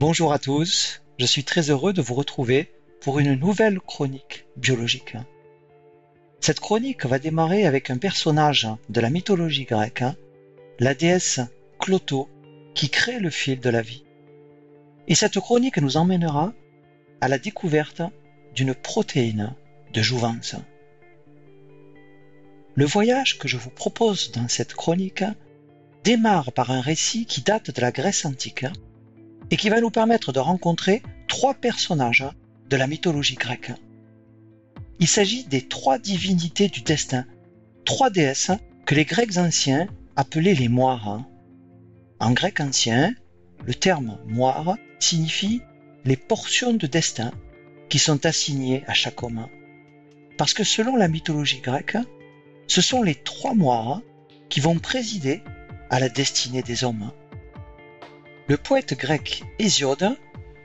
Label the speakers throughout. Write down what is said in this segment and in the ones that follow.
Speaker 1: Bonjour à tous, je suis très heureux de vous retrouver pour une nouvelle chronique biologique. Cette chronique va démarrer avec un personnage de la mythologie grecque, la déesse Cloto, qui crée le fil de la vie. Et cette chronique nous emmènera à la découverte d'une protéine de jouvence. Le voyage que je vous propose dans cette chronique démarre par un récit qui date de la Grèce antique et qui va nous permettre de rencontrer trois personnages de la mythologie grecque. Il s'agit des trois divinités du destin, trois déesses que les Grecs anciens appelaient les moires. En grec ancien, le terme moire signifie les portions de destin qui sont assignées à chaque homme. Parce que selon la mythologie grecque, ce sont les trois moires qui vont présider à la destinée des hommes. Le poète grec Hésiode,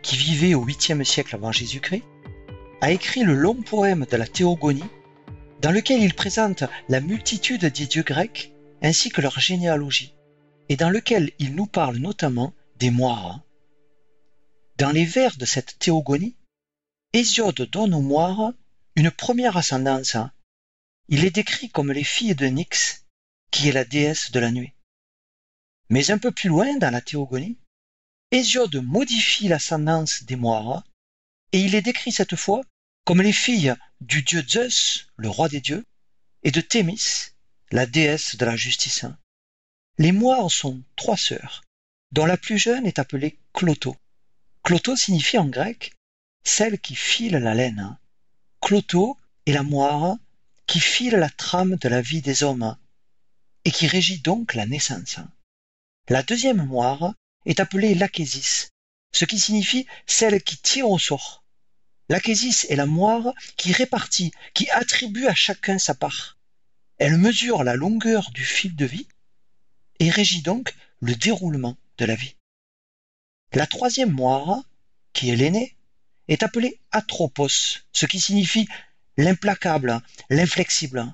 Speaker 1: qui vivait au 8e siècle avant Jésus-Christ, a écrit le long poème de la Théogonie, dans lequel il présente la multitude des dieux grecs ainsi que leur généalogie, et dans lequel il nous parle notamment des moires. Dans les vers de cette Théogonie, Hésiode donne aux moires une première ascendance. Il est décrit comme les filles de Nyx, qui est la déesse de la nuit. Mais un peu plus loin dans la Théogonie, Hésiode modifie l'ascendance des Moiras et il est décrit cette fois comme les filles du dieu Zeus, le roi des dieux, et de Thémis, la déesse de la justice. Les Moires sont trois sœurs, dont la plus jeune est appelée Cloto. Cloto signifie en grec celle qui file la laine. Cloto est la moire qui file la trame de la vie des hommes et qui régit donc la naissance. La deuxième moire est appelée l'achésis, ce qui signifie celle qui tire au sort. L'achésis est la moire qui répartit, qui attribue à chacun sa part. Elle mesure la longueur du fil de vie et régit donc le déroulement de la vie. La troisième moire, qui est l'aînée, est appelée atropos, ce qui signifie l'implacable, l'inflexible.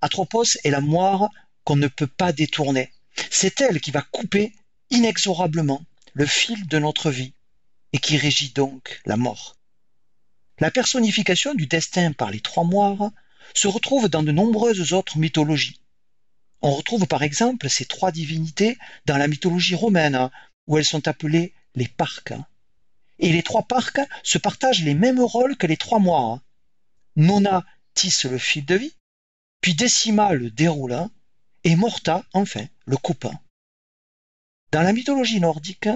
Speaker 1: Atropos est la moire qu'on ne peut pas détourner. C'est elle qui va couper inexorablement le fil de notre vie et qui régit donc la mort. La personnification du destin par les trois moires se retrouve dans de nombreuses autres mythologies. On retrouve par exemple ces trois divinités dans la mythologie romaine, où elles sont appelées les parcs. Et les trois parcs se partagent les mêmes rôles que les trois moires. Nona tisse le fil de vie, puis Décima le déroule, et Morta, enfin, le coupe. Dans la mythologie nordique,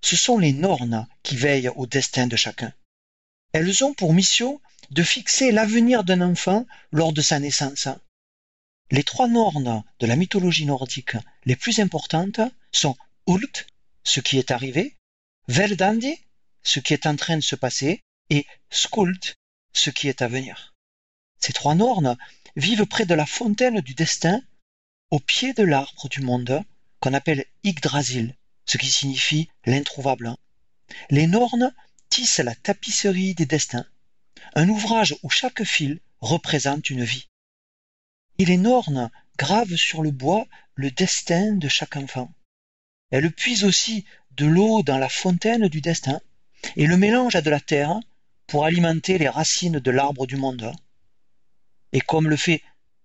Speaker 1: ce sont les Nornes qui veillent au destin de chacun. Elles ont pour mission de fixer l'avenir d'un enfant lors de sa naissance. Les trois Nornes de la mythologie nordique les plus importantes sont Ult, ce qui est arrivé, Verdandi, ce qui est en train de se passer, et Skuld, ce qui est à venir. Ces trois Nornes vivent près de la fontaine du destin, au pied de l'arbre du monde, qu'on appelle Yggdrasil, ce qui signifie l'introuvable. Les Nornes tissent la tapisserie des destins, un ouvrage où chaque fil représente une vie. Et les Nornes gravent sur le bois le destin de chaque enfant. Elles puisent aussi de l'eau dans la fontaine du destin et le mélangent à de la terre pour alimenter les racines de l'arbre du monde. Et comme le fait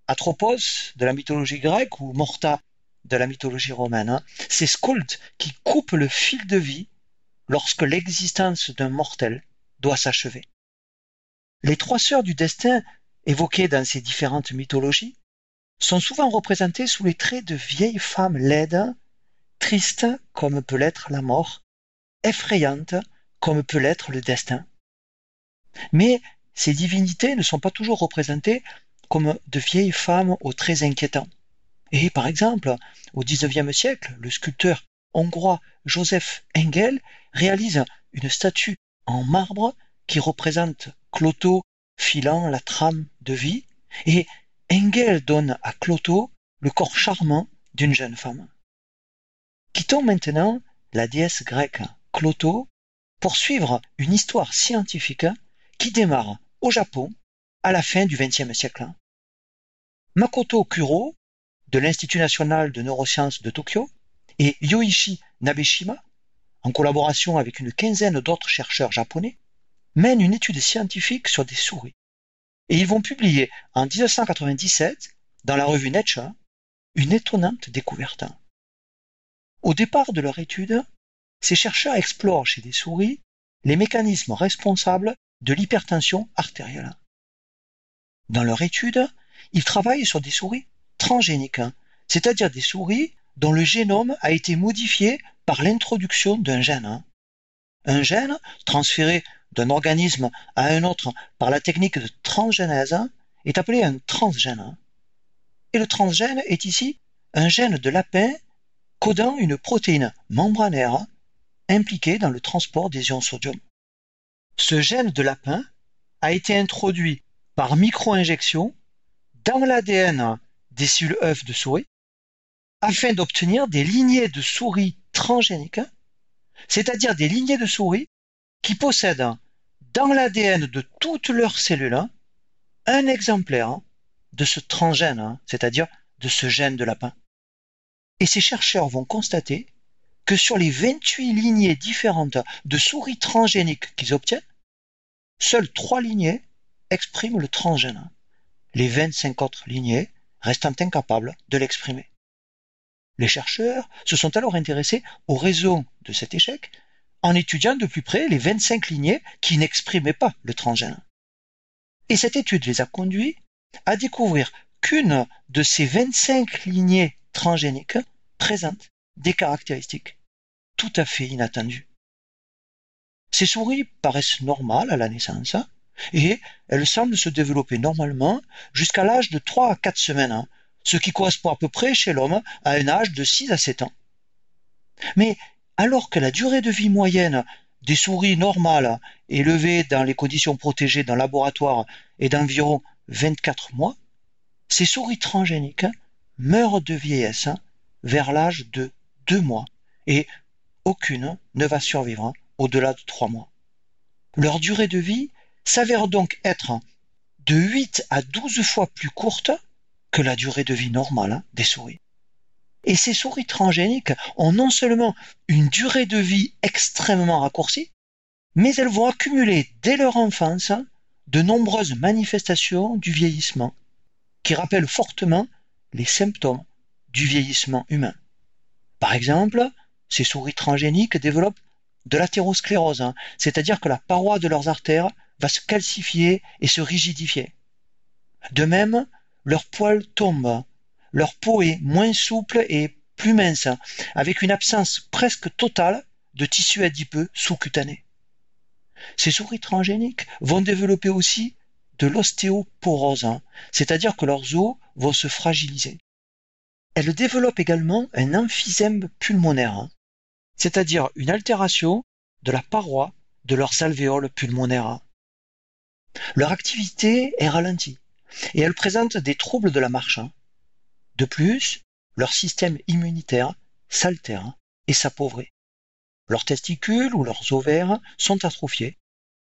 Speaker 1: Atropos de la mythologie grecque ou Morta de la mythologie romaine, hein. c'est qui coupe le fil de vie lorsque l'existence d'un mortel doit s'achever. Les trois sœurs du destin évoquées dans ces différentes mythologies sont souvent représentées sous les traits de vieilles femmes laides, tristes comme peut l'être la mort, effrayantes comme peut l'être le destin. Mais ces divinités ne sont pas toujours représentées comme de vieilles femmes aux traits inquiétants. Et par exemple, au XIXe siècle, le sculpteur hongrois Joseph Engel réalise une statue en marbre qui représente Cloto filant la trame de vie, et Engel donne à Cloto le corps charmant d'une jeune femme. Quittons maintenant la déesse grecque Cloto pour suivre une histoire scientifique qui démarre au Japon à la fin du XXe siècle. Makoto Kuro de l'Institut national de neurosciences de Tokyo et Yoichi Nabeshima en collaboration avec une quinzaine d'autres chercheurs japonais, mènent une étude scientifique sur des souris. Et ils vont publier en 1997, dans la revue Nature, une étonnante découverte. Au départ de leur étude, ces chercheurs explorent chez des souris les mécanismes responsables de l'hypertension artérielle. Dans leur étude, ils travaillent sur des souris transgéniques, hein, c'est-à-dire des souris dont le génome a été modifié par l'introduction d'un gène. Hein. Un gène transféré d'un organisme à un autre par la technique de transgénèse est appelé un transgène. Et le transgène est ici un gène de lapin codant une protéine membranaire impliquée dans le transport des ions sodium. Ce gène de lapin a été introduit par micro-injection dans l'ADN des cellules œufs de souris afin d'obtenir des lignées de souris transgéniques, c'est-à-dire des lignées de souris qui possèdent dans l'ADN de toutes leurs cellules un exemplaire de ce transgène, c'est-à-dire de ce gène de lapin. Et ces chercheurs vont constater que sur les 28 lignées différentes de souris transgéniques qu'ils obtiennent, seules trois lignées expriment le transgène. Les 25 autres lignées restant incapables de l'exprimer. Les chercheurs se sont alors intéressés aux raisons de cet échec en étudiant de plus près les 25 lignées qui n'exprimaient pas le transgène. Et cette étude les a conduits à découvrir qu'une de ces 25 lignées transgéniques présente des caractéristiques tout à fait inattendues. Ces souris paraissent normales à la naissance et elles semblent se développer normalement jusqu'à l'âge de 3 à 4 semaines, ce qui correspond à peu près chez l'homme à un âge de 6 à 7 ans. Mais alors que la durée de vie moyenne des souris normales élevées dans les conditions protégées le laboratoire est d'environ 24 mois, ces souris transgéniques meurent de vieillesse vers l'âge de 2 mois et aucune ne va survivre au-delà de 3 mois. Leur durée de vie s'avère donc être de 8 à 12 fois plus courte que la durée de vie normale des souris. Et ces souris transgéniques ont non seulement une durée de vie extrêmement raccourcie, mais elles vont accumuler dès leur enfance de nombreuses manifestations du vieillissement, qui rappellent fortement les symptômes du vieillissement humain. Par exemple, ces souris transgéniques développent de l'athérosclérose, hein, c'est-à-dire que la paroi de leurs artères va se calcifier et se rigidifier. De même, leurs poils tombent, leur peau est moins souple et plus mince, avec une absence presque totale de tissu adipeux sous-cutané. Ces souris transgéniques vont développer aussi de l'ostéoporose, c'est-à-dire que leurs os vont se fragiliser. Elles développent également un emphysème pulmonaire, c'est-à-dire une altération de la paroi de leurs alvéoles pulmonaires. Leur activité est ralentie et elles présentent des troubles de la marche, de plus, leur système immunitaire s'altère et s'appauvrit. Leurs testicules ou leurs ovaires sont atrophiés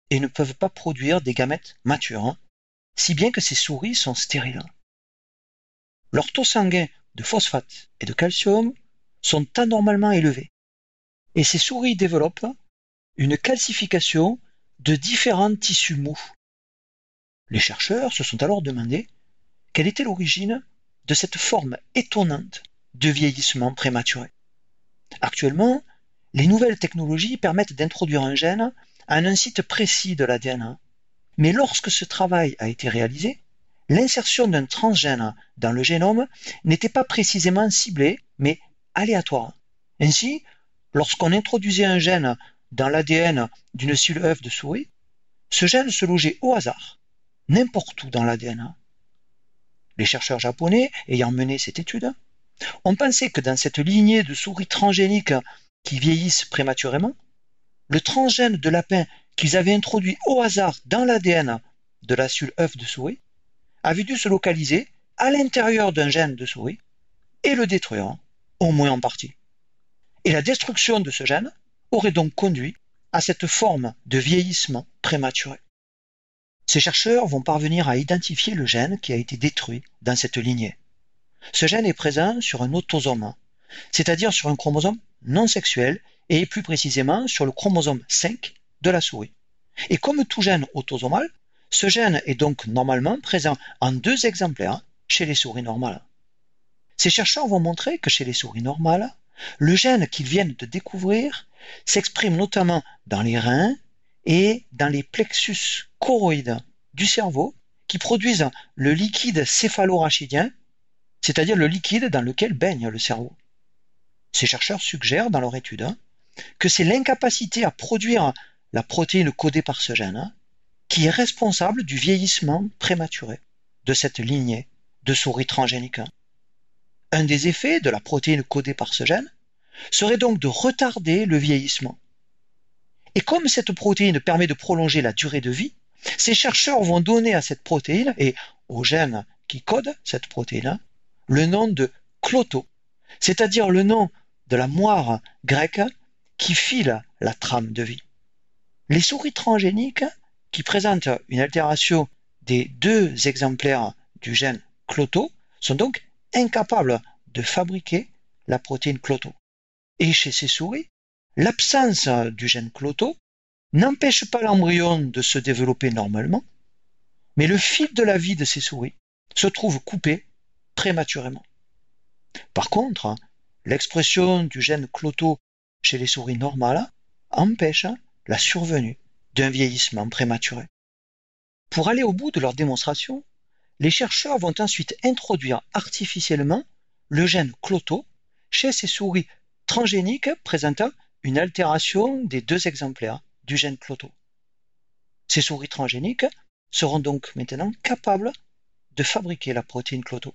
Speaker 1: et ne peuvent pas produire des gamètes matures, si bien que ces souris sont stériles. Leurs taux sanguins de phosphate et de calcium sont anormalement élevés, et ces souris développent une calcification de différents tissus mous. Les chercheurs se sont alors demandé quelle était l'origine de cette forme étonnante de vieillissement prématuré. Actuellement, les nouvelles technologies permettent d'introduire un gène à un site précis de l'ADN. Mais lorsque ce travail a été réalisé, l'insertion d'un transgène dans le génome n'était pas précisément ciblée, mais aléatoire. Ainsi, lorsqu'on introduisait un gène dans l'ADN d'une cellule œuf de souris, ce gène se logeait au hasard, n'importe où dans l'ADN, les chercheurs japonais, ayant mené cette étude, ont pensé que dans cette lignée de souris transgéniques qui vieillissent prématurément, le transgène de lapin qu'ils avaient introduit au hasard dans l'ADN de la cellule œuf de souris avait dû se localiser à l'intérieur d'un gène de souris et le détruire, au moins en partie. Et la destruction de ce gène aurait donc conduit à cette forme de vieillissement prématuré. Ces chercheurs vont parvenir à identifier le gène qui a été détruit dans cette lignée. Ce gène est présent sur un autosome, c'est-à-dire sur un chromosome non sexuel et plus précisément sur le chromosome 5 de la souris. Et comme tout gène autosomal, ce gène est donc normalement présent en deux exemplaires chez les souris normales. Ces chercheurs vont montrer que chez les souris normales, le gène qu'ils viennent de découvrir s'exprime notamment dans les reins et dans les plexus choroïdes du cerveau qui produisent le liquide céphalorachidien, c'est-à-dire le liquide dans lequel baigne le cerveau. Ces chercheurs suggèrent dans leur étude que c'est l'incapacité à produire la protéine codée par ce gène qui est responsable du vieillissement prématuré de cette lignée de souris transgéniques. Un des effets de la protéine codée par ce gène serait donc de retarder le vieillissement. Et comme cette protéine permet de prolonger la durée de vie, ces chercheurs vont donner à cette protéine et au gène qui code cette protéine le nom de cloto, c'est-à-dire le nom de la moire grecque qui file la trame de vie. Les souris transgéniques qui présentent une altération des deux exemplaires du gène cloto sont donc incapables de fabriquer la protéine cloto. Et chez ces souris, l'absence du gène cloto n'empêche pas l'embryon de se développer normalement, mais le fil de la vie de ces souris se trouve coupé prématurément. Par contre, l'expression du gène cloto chez les souris normales empêche la survenue d'un vieillissement prématuré. Pour aller au bout de leur démonstration, les chercheurs vont ensuite introduire artificiellement le gène cloto chez ces souris transgéniques présentant une altération des deux exemplaires du gène cloto. Ces souris transgéniques seront donc maintenant capables de fabriquer la protéine cloto.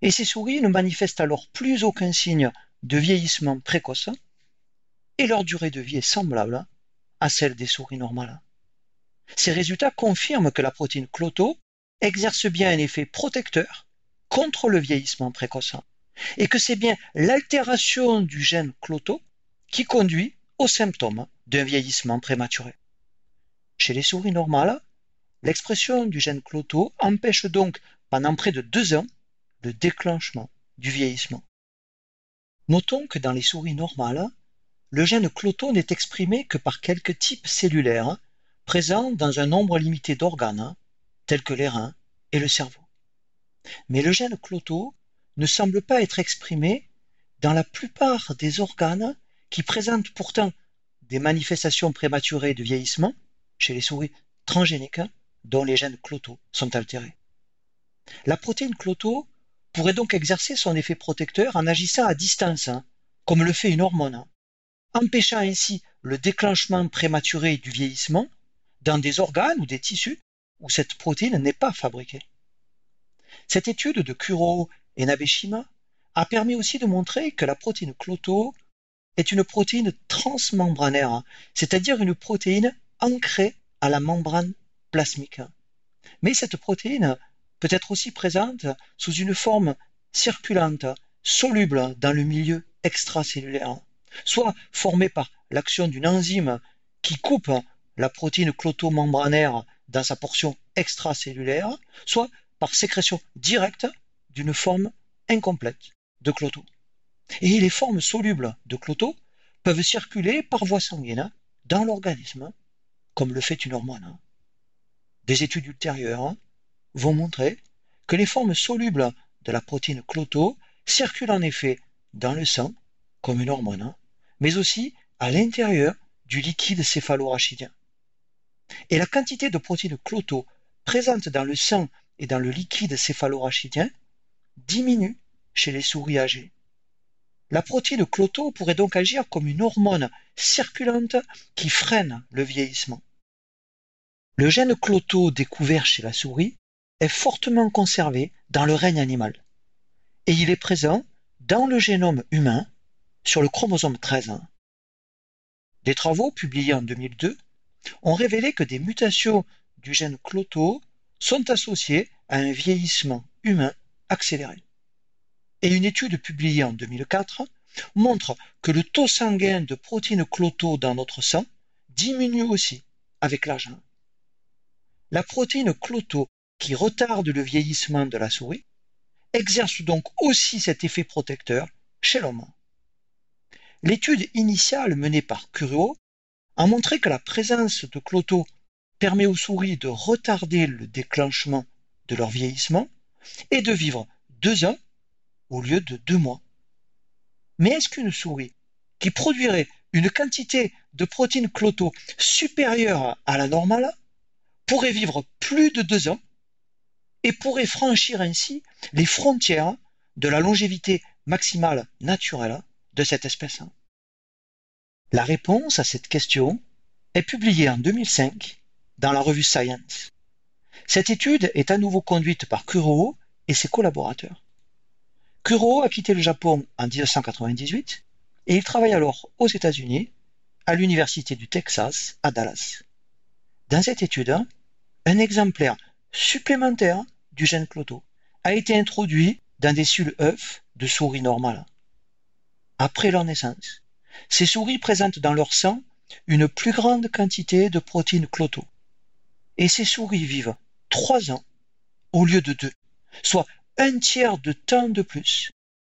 Speaker 1: Et ces souris ne manifestent alors plus aucun signe de vieillissement précoce et leur durée de vie est semblable à celle des souris normales. Ces résultats confirment que la protéine cloto exerce bien un effet protecteur contre le vieillissement précoce et que c'est bien l'altération du gène cloto qui conduit aux symptômes d'un vieillissement prématuré. Chez les souris normales, l'expression du gène cloto empêche donc pendant près de deux ans le déclenchement du vieillissement. Notons que dans les souris normales, le gène cloto n'est exprimé que par quelques types cellulaires présents dans un nombre limité d'organes, tels que les reins et le cerveau. Mais le gène cloto ne semble pas être exprimé dans la plupart des organes qui présentent pourtant des manifestations prématurées de vieillissement chez les souris transgéniques dont les gènes cloto sont altérés. La protéine cloto pourrait donc exercer son effet protecteur en agissant à distance, comme le fait une hormone, empêchant ainsi le déclenchement prématuré du vieillissement dans des organes ou des tissus où cette protéine n'est pas fabriquée. Cette étude de Kuro et Nabeshima a permis aussi de montrer que la protéine cloto est une protéine transmembranaire, c'est-à-dire une protéine ancrée à la membrane plasmique. Mais cette protéine peut être aussi présente sous une forme circulante, soluble dans le milieu extracellulaire, soit formée par l'action d'une enzyme qui coupe la protéine clotomembranaire dans sa portion extracellulaire, soit par sécrétion directe d'une forme incomplète de cloto. Et les formes solubles de cloto peuvent circuler par voie sanguine dans l'organisme, comme le fait une hormone. Des études ultérieures vont montrer que les formes solubles de la protéine cloto circulent en effet dans le sang, comme une hormone, mais aussi à l'intérieur du liquide céphalorachidien. Et la quantité de protéines cloto présente dans le sang et dans le liquide céphalorachidien diminue chez les souris âgées. La protéine cloto pourrait donc agir comme une hormone circulante qui freine le vieillissement. Le gène cloto découvert chez la souris est fortement conservé dans le règne animal et il est présent dans le génome humain sur le chromosome 13. Des travaux publiés en 2002 ont révélé que des mutations du gène cloto sont associées à un vieillissement humain accéléré. Et une étude publiée en 2004 montre que le taux sanguin de protéines cloto dans notre sang diminue aussi avec l'âge. La protéine cloto qui retarde le vieillissement de la souris exerce donc aussi cet effet protecteur chez l'homme. L'étude initiale menée par Curio a montré que la présence de cloto permet aux souris de retarder le déclenchement de leur vieillissement et de vivre deux ans au lieu de deux mois. Mais est-ce qu'une souris qui produirait une quantité de protéines cloto supérieure à la normale pourrait vivre plus de deux ans et pourrait franchir ainsi les frontières de la longévité maximale naturelle de cette espèce? La réponse à cette question est publiée en 2005 dans la revue Science. Cette étude est à nouveau conduite par Kuroho et ses collaborateurs. Kuroho a quitté le Japon en 1998 et il travaille alors aux États-Unis à l'Université du Texas à Dallas. Dans cette étude, un exemplaire supplémentaire du gène cloto a été introduit dans des cellules œufs de souris normales. Après leur naissance, ces souris présentent dans leur sang une plus grande quantité de protéines cloto. Et ces souris vivent trois ans au lieu de deux, soit un tiers de temps de plus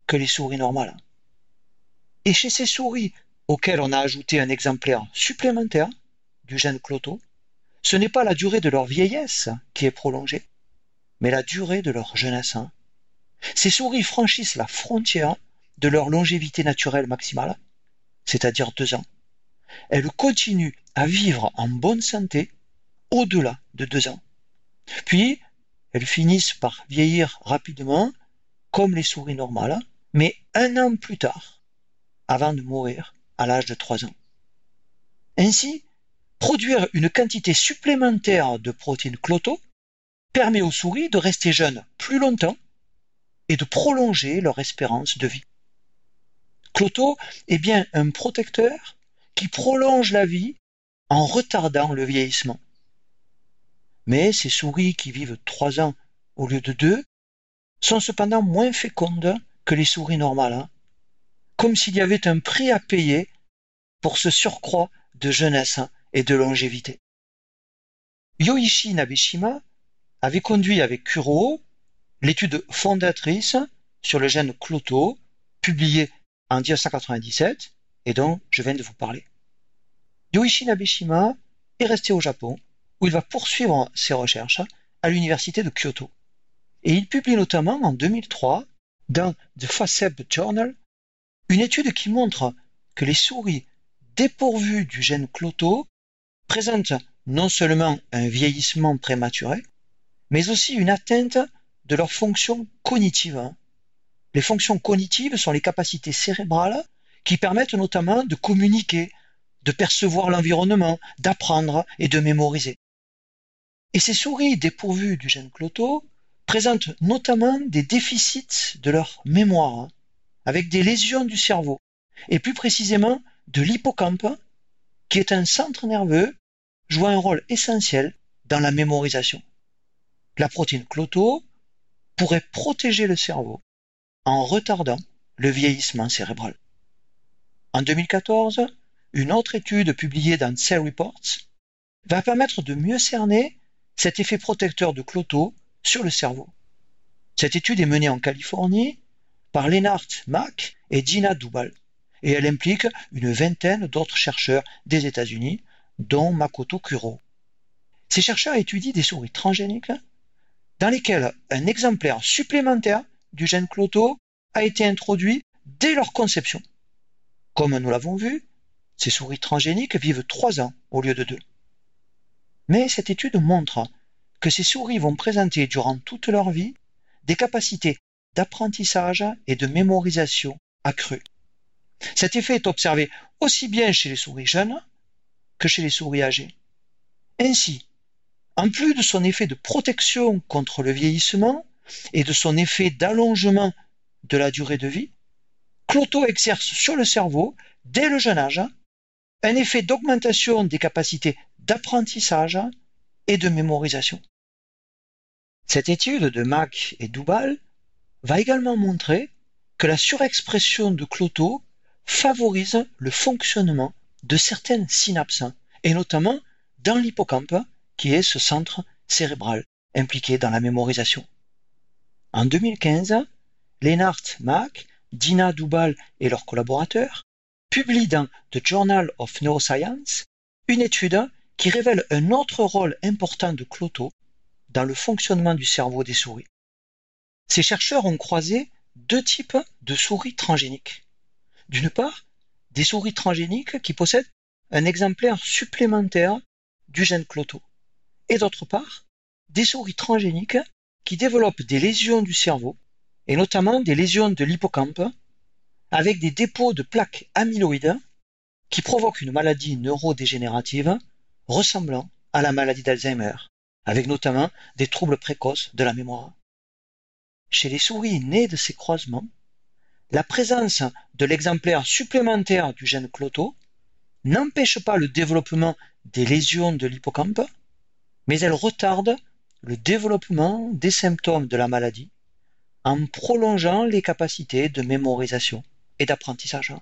Speaker 1: que les souris normales. Et chez ces souris auxquelles on a ajouté un exemplaire supplémentaire du gène cloto, ce n'est pas la durée de leur vieillesse qui est prolongée, mais la durée de leur jeunesse. Ces souris franchissent la frontière de leur longévité naturelle maximale, c'est-à-dire deux ans. Elles continuent à vivre en bonne santé au-delà de deux ans. Puis, elles finissent par vieillir rapidement, comme les souris normales, mais un an plus tard, avant de mourir à l'âge de 3 ans. Ainsi, produire une quantité supplémentaire de protéines cloto permet aux souris de rester jeunes plus longtemps et de prolonger leur espérance de vie. Cloto est bien un protecteur qui prolonge la vie en retardant le vieillissement. Mais ces souris qui vivent 3 ans au lieu de 2 sont cependant moins fécondes que les souris normales, hein comme s'il y avait un prix à payer pour ce surcroît de jeunesse et de longévité. Yoichi Nabeshima avait conduit avec Kuro l'étude fondatrice sur le gène Cloto, publiée en 1997 et dont je viens de vous parler. Yoichi Nabeshima est resté au Japon où il va poursuivre ses recherches à l'université de Kyoto. Et il publie notamment en 2003 dans The FACEB Journal une étude qui montre que les souris dépourvues du gène Cloto présentent non seulement un vieillissement prématuré, mais aussi une atteinte de leurs fonctions cognitives. Les fonctions cognitives sont les capacités cérébrales qui permettent notamment de communiquer, de percevoir l'environnement, d'apprendre et de mémoriser. Et ces souris dépourvues du gène Cloto présentent notamment des déficits de leur mémoire, avec des lésions du cerveau, et plus précisément de l'hippocampe, qui est un centre nerveux jouant un rôle essentiel dans la mémorisation. La protéine cloto pourrait protéger le cerveau en retardant le vieillissement cérébral. En 2014, une autre étude publiée dans Cell Reports va permettre de mieux cerner cet effet protecteur de cloto sur le cerveau. Cette étude est menée en Californie par Lennart Mack et Gina Dubal, et elle implique une vingtaine d'autres chercheurs des États-Unis, dont Makoto Kuro. Ces chercheurs étudient des souris transgéniques dans lesquelles un exemplaire supplémentaire du gène Cloto a été introduit dès leur conception. Comme nous l'avons vu, ces souris transgéniques vivent trois ans au lieu de deux. Mais cette étude montre que ces souris vont présenter durant toute leur vie des capacités d'apprentissage et de mémorisation accrue. Cet effet est observé aussi bien chez les souris jeunes que chez les souris âgées. Ainsi, en plus de son effet de protection contre le vieillissement et de son effet d'allongement de la durée de vie, Cloto exerce sur le cerveau, dès le jeune âge, un effet d'augmentation des capacités d'apprentissage et de mémorisation. Cette étude de Mack et Dubal va également montrer que la surexpression de Cloto favorise le fonctionnement de certaines synapses, et notamment dans l'hippocampe, qui est ce centre cérébral impliqué dans la mémorisation. En 2015, Lennart Mack Dina Dubal et leurs collaborateurs, publient dans The Journal of Neuroscience une étude qui révèle un autre rôle important de Cloto dans le fonctionnement du cerveau des souris. Ces chercheurs ont croisé deux types de souris transgéniques. D'une part, des souris transgéniques qui possèdent un exemplaire supplémentaire du gène Cloto. Et d'autre part, des souris transgéniques qui développent des lésions du cerveau, et notamment des lésions de l'hippocampe, avec des dépôts de plaques amyloïdes qui provoquent une maladie neurodégénérative ressemblant à la maladie d'Alzheimer, avec notamment des troubles précoces de la mémoire. Chez les souris nées de ces croisements, la présence de l'exemplaire supplémentaire du gène Cloto n'empêche pas le développement des lésions de l'hippocampe, mais elle retarde le développement des symptômes de la maladie en prolongeant les capacités de mémorisation et d'apprentissage.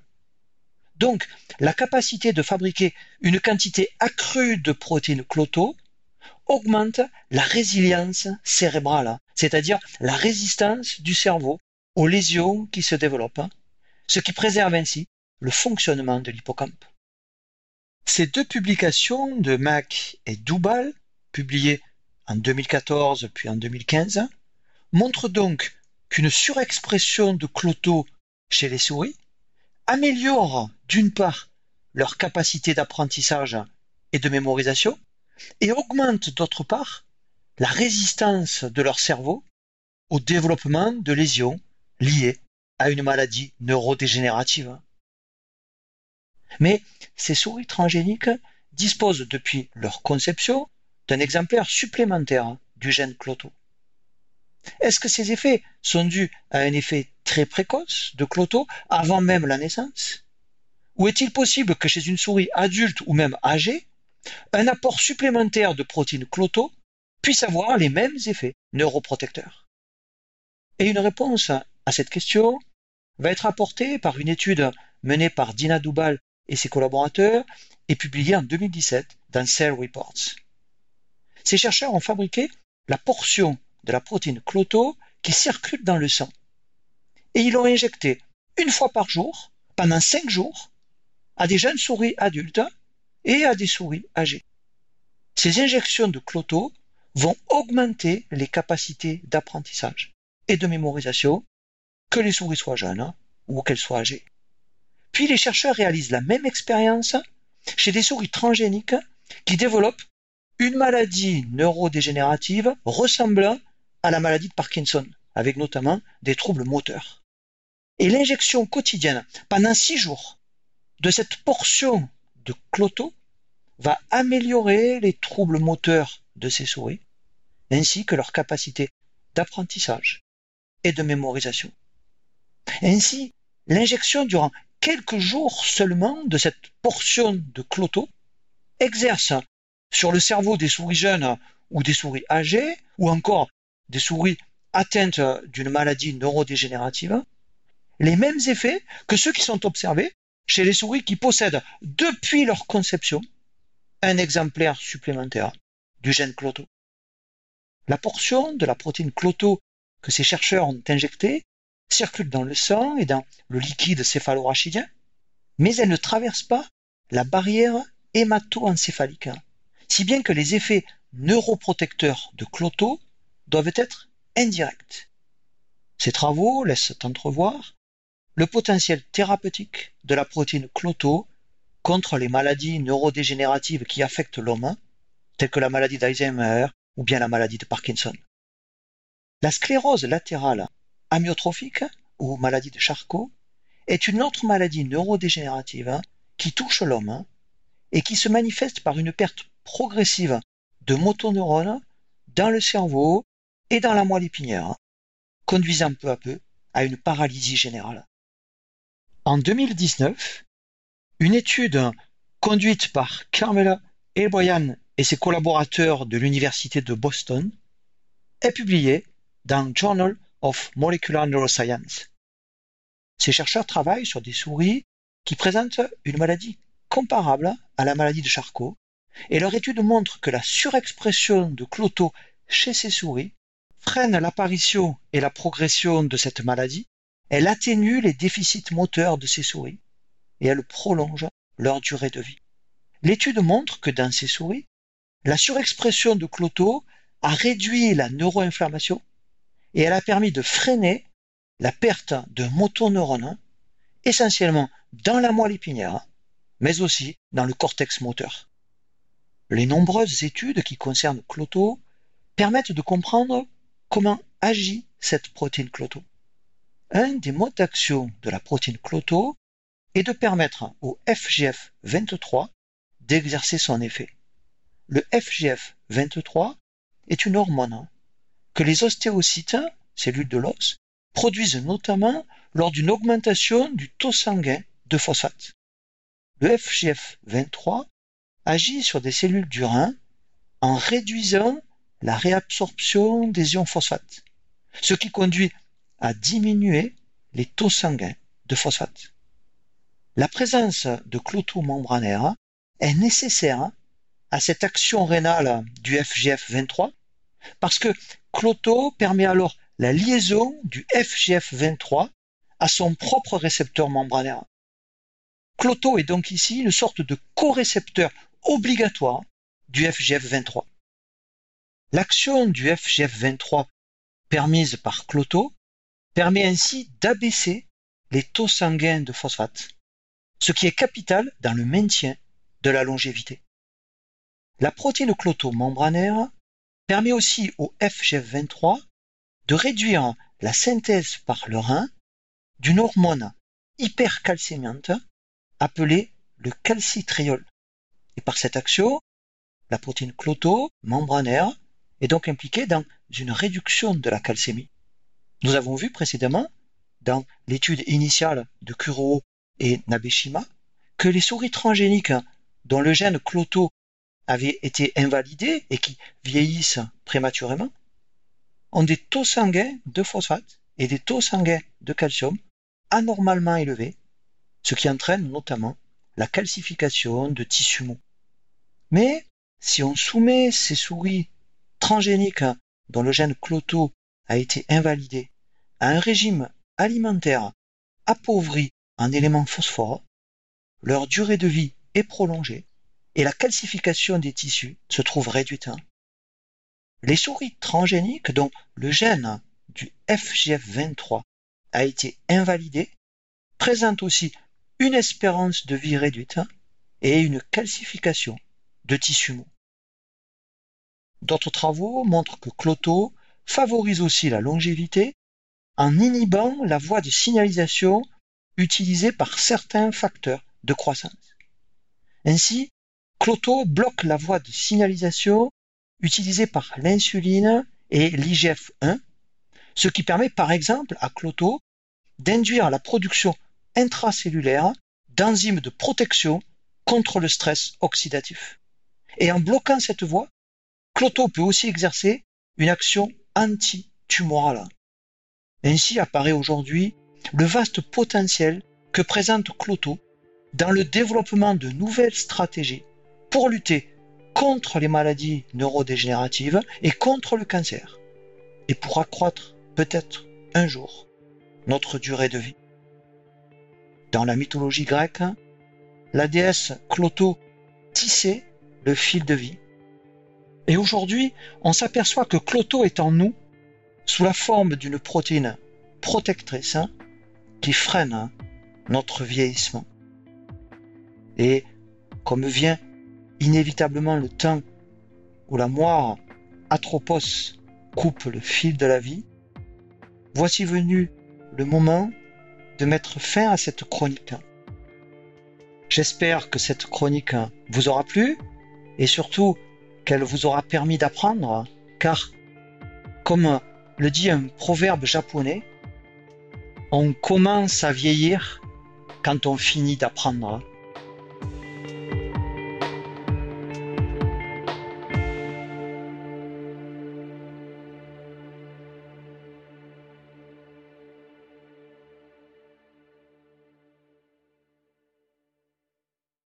Speaker 1: Donc, la capacité de fabriquer une quantité accrue de protéines cloto augmente la résilience cérébrale, c'est-à-dire la résistance du cerveau aux lésions qui se développent, ce qui préserve ainsi le fonctionnement de l'hippocampe. Ces deux publications de Mac et Dubal, publiées en 2014 puis en 2015, montrent donc qu'une surexpression de cloto chez les souris améliore d'une part leur capacité d'apprentissage et de mémorisation et augmente d'autre part la résistance de leur cerveau au développement de lésions liées à une maladie neurodégénérative. Mais ces souris transgéniques disposent depuis leur conception d'un exemplaire supplémentaire du gène Cloto. Est-ce que ces effets sont dus à un effet très précoce de Cloto avant même la naissance? Ou est-il possible que chez une souris adulte ou même âgée, un apport supplémentaire de protéines Cloto puisse avoir les mêmes effets neuroprotecteurs? Et une réponse à cette question va être apportée par une étude menée par Dina Dubal et ses collaborateurs et publiée en 2017 dans Cell Reports. Ces chercheurs ont fabriqué la portion de la protéine Cloto qui circule dans le sang. Et ils l'ont injecté une fois par jour, pendant cinq jours, à des jeunes souris adultes et à des souris âgées. Ces injections de Cloto vont augmenter les capacités d'apprentissage et de mémorisation, que les souris soient jeunes ou qu'elles soient âgées. Puis les chercheurs réalisent la même expérience chez des souris transgéniques qui développent une maladie neurodégénérative ressemblant à la maladie de Parkinson, avec notamment des troubles moteurs. Et l'injection quotidienne pendant six jours de cette portion de cloto va améliorer les troubles moteurs de ces souris, ainsi que leur capacité d'apprentissage et de mémorisation. Ainsi, l'injection durant quelques jours seulement de cette portion de cloto exerce sur le cerveau des souris jeunes ou des souris âgées, ou encore des souris atteintes d'une maladie neurodégénérative, les mêmes effets que ceux qui sont observés chez les souris qui possèdent depuis leur conception un exemplaire supplémentaire du gène Cloto. La portion de la protéine Cloto que ces chercheurs ont injectée circule dans le sang et dans le liquide céphalorachidien, mais elle ne traverse pas la barrière hémato-encéphalique, si bien que les effets neuroprotecteurs de Cloto doivent être indirects. Ces travaux laissent entrevoir le potentiel thérapeutique de la protéine Cloto contre les maladies neurodégénératives qui affectent l'homme, telles que la maladie d'Alzheimer ou bien la maladie de Parkinson. La sclérose latérale amyotrophique ou maladie de Charcot est une autre maladie neurodégénérative qui touche l'homme et qui se manifeste par une perte progressive de motoneurones dans le cerveau et dans la moelle épinière, conduisant peu à peu à une paralysie générale. En 2019, une étude conduite par Carmela Elboyan et ses collaborateurs de l'Université de Boston est publiée dans Journal of Molecular Neuroscience. Ces chercheurs travaillent sur des souris qui présentent une maladie comparable à la maladie de Charcot, et leur étude montre que la surexpression de cloto chez ces souris freine l'apparition et la progression de cette maladie elle atténue les déficits moteurs de ces souris et elle prolonge leur durée de vie. L'étude montre que dans ces souris, la surexpression de cloto a réduit la neuroinflammation et elle a permis de freiner la perte de motoneurones, essentiellement dans la moelle épinière, mais aussi dans le cortex moteur. Les nombreuses études qui concernent cloto permettent de comprendre comment agit cette protéine cloto. Un des modes d'action de la protéine cloto est de permettre au FGF23 d'exercer son effet. Le FGF23 est une hormone que les ostéocytes, cellules de l'os, produisent notamment lors d'une augmentation du taux sanguin de phosphate. Le FGF23 agit sur des cellules du rein en réduisant la réabsorption des ions phosphate, ce qui conduit à diminuer les taux sanguins de phosphate. La présence de cloto membranaire est nécessaire à cette action rénale du FGF23 parce que cloto permet alors la liaison du FGF23 à son propre récepteur membranaire. Cloto est donc ici une sorte de co-récepteur obligatoire du FGF23. L'action du FGF23 permise par Cloto permet ainsi d'abaisser les taux sanguins de phosphate, ce qui est capital dans le maintien de la longévité. La protéine Cloto membranaire permet aussi au FGF23 de réduire la synthèse par le rein d'une hormone hypercalcémiante appelée le calcitriol. Et par cette action, la protéine cloto membranaire est donc impliquée dans une réduction de la calcémie. Nous avons vu précédemment, dans l'étude initiale de Kuro et Nabeshima, que les souris transgéniques dont le gène cloto avait été invalidé et qui vieillissent prématurément ont des taux sanguins de phosphate et des taux sanguins de calcium anormalement élevés, ce qui entraîne notamment la calcification de tissus mous. Mais si on soumet ces souris transgéniques dont le gène cloto a été invalidé à un régime alimentaire appauvri en éléments phosphores, leur durée de vie est prolongée et la calcification des tissus se trouve réduite. Les souris transgéniques dont le gène du FGF23 a été invalidé présentent aussi une espérance de vie réduite et une calcification de tissus mous. D'autres travaux montrent que Cloto favorise aussi la longévité en inhibant la voie de signalisation utilisée par certains facteurs de croissance. Ainsi, Cloto bloque la voie de signalisation utilisée par l'insuline et l'IGF-1, ce qui permet par exemple à Cloto d'induire la production intracellulaire d'enzymes de protection contre le stress oxydatif. Et en bloquant cette voie, Cloto peut aussi exercer une action anti-tumorale. Ainsi apparaît aujourd'hui le vaste potentiel que présente Cloto dans le développement de nouvelles stratégies pour lutter contre les maladies neurodégénératives et contre le cancer, et pour accroître peut-être un jour notre durée de vie. Dans la mythologie grecque, la déesse Cloto tissait le fil de vie. Et aujourd'hui, on s'aperçoit que Cloto est en nous sous la forme d'une protéine protectrice qui freine notre vieillissement. Et comme vient inévitablement le temps où la moire Atropos coupe le fil de la vie, voici venu le moment de mettre fin à cette chronique. J'espère que cette chronique vous aura plu et surtout qu'elle vous aura permis d'apprendre, car, comme le dit un proverbe japonais, on commence à vieillir quand on finit d'apprendre.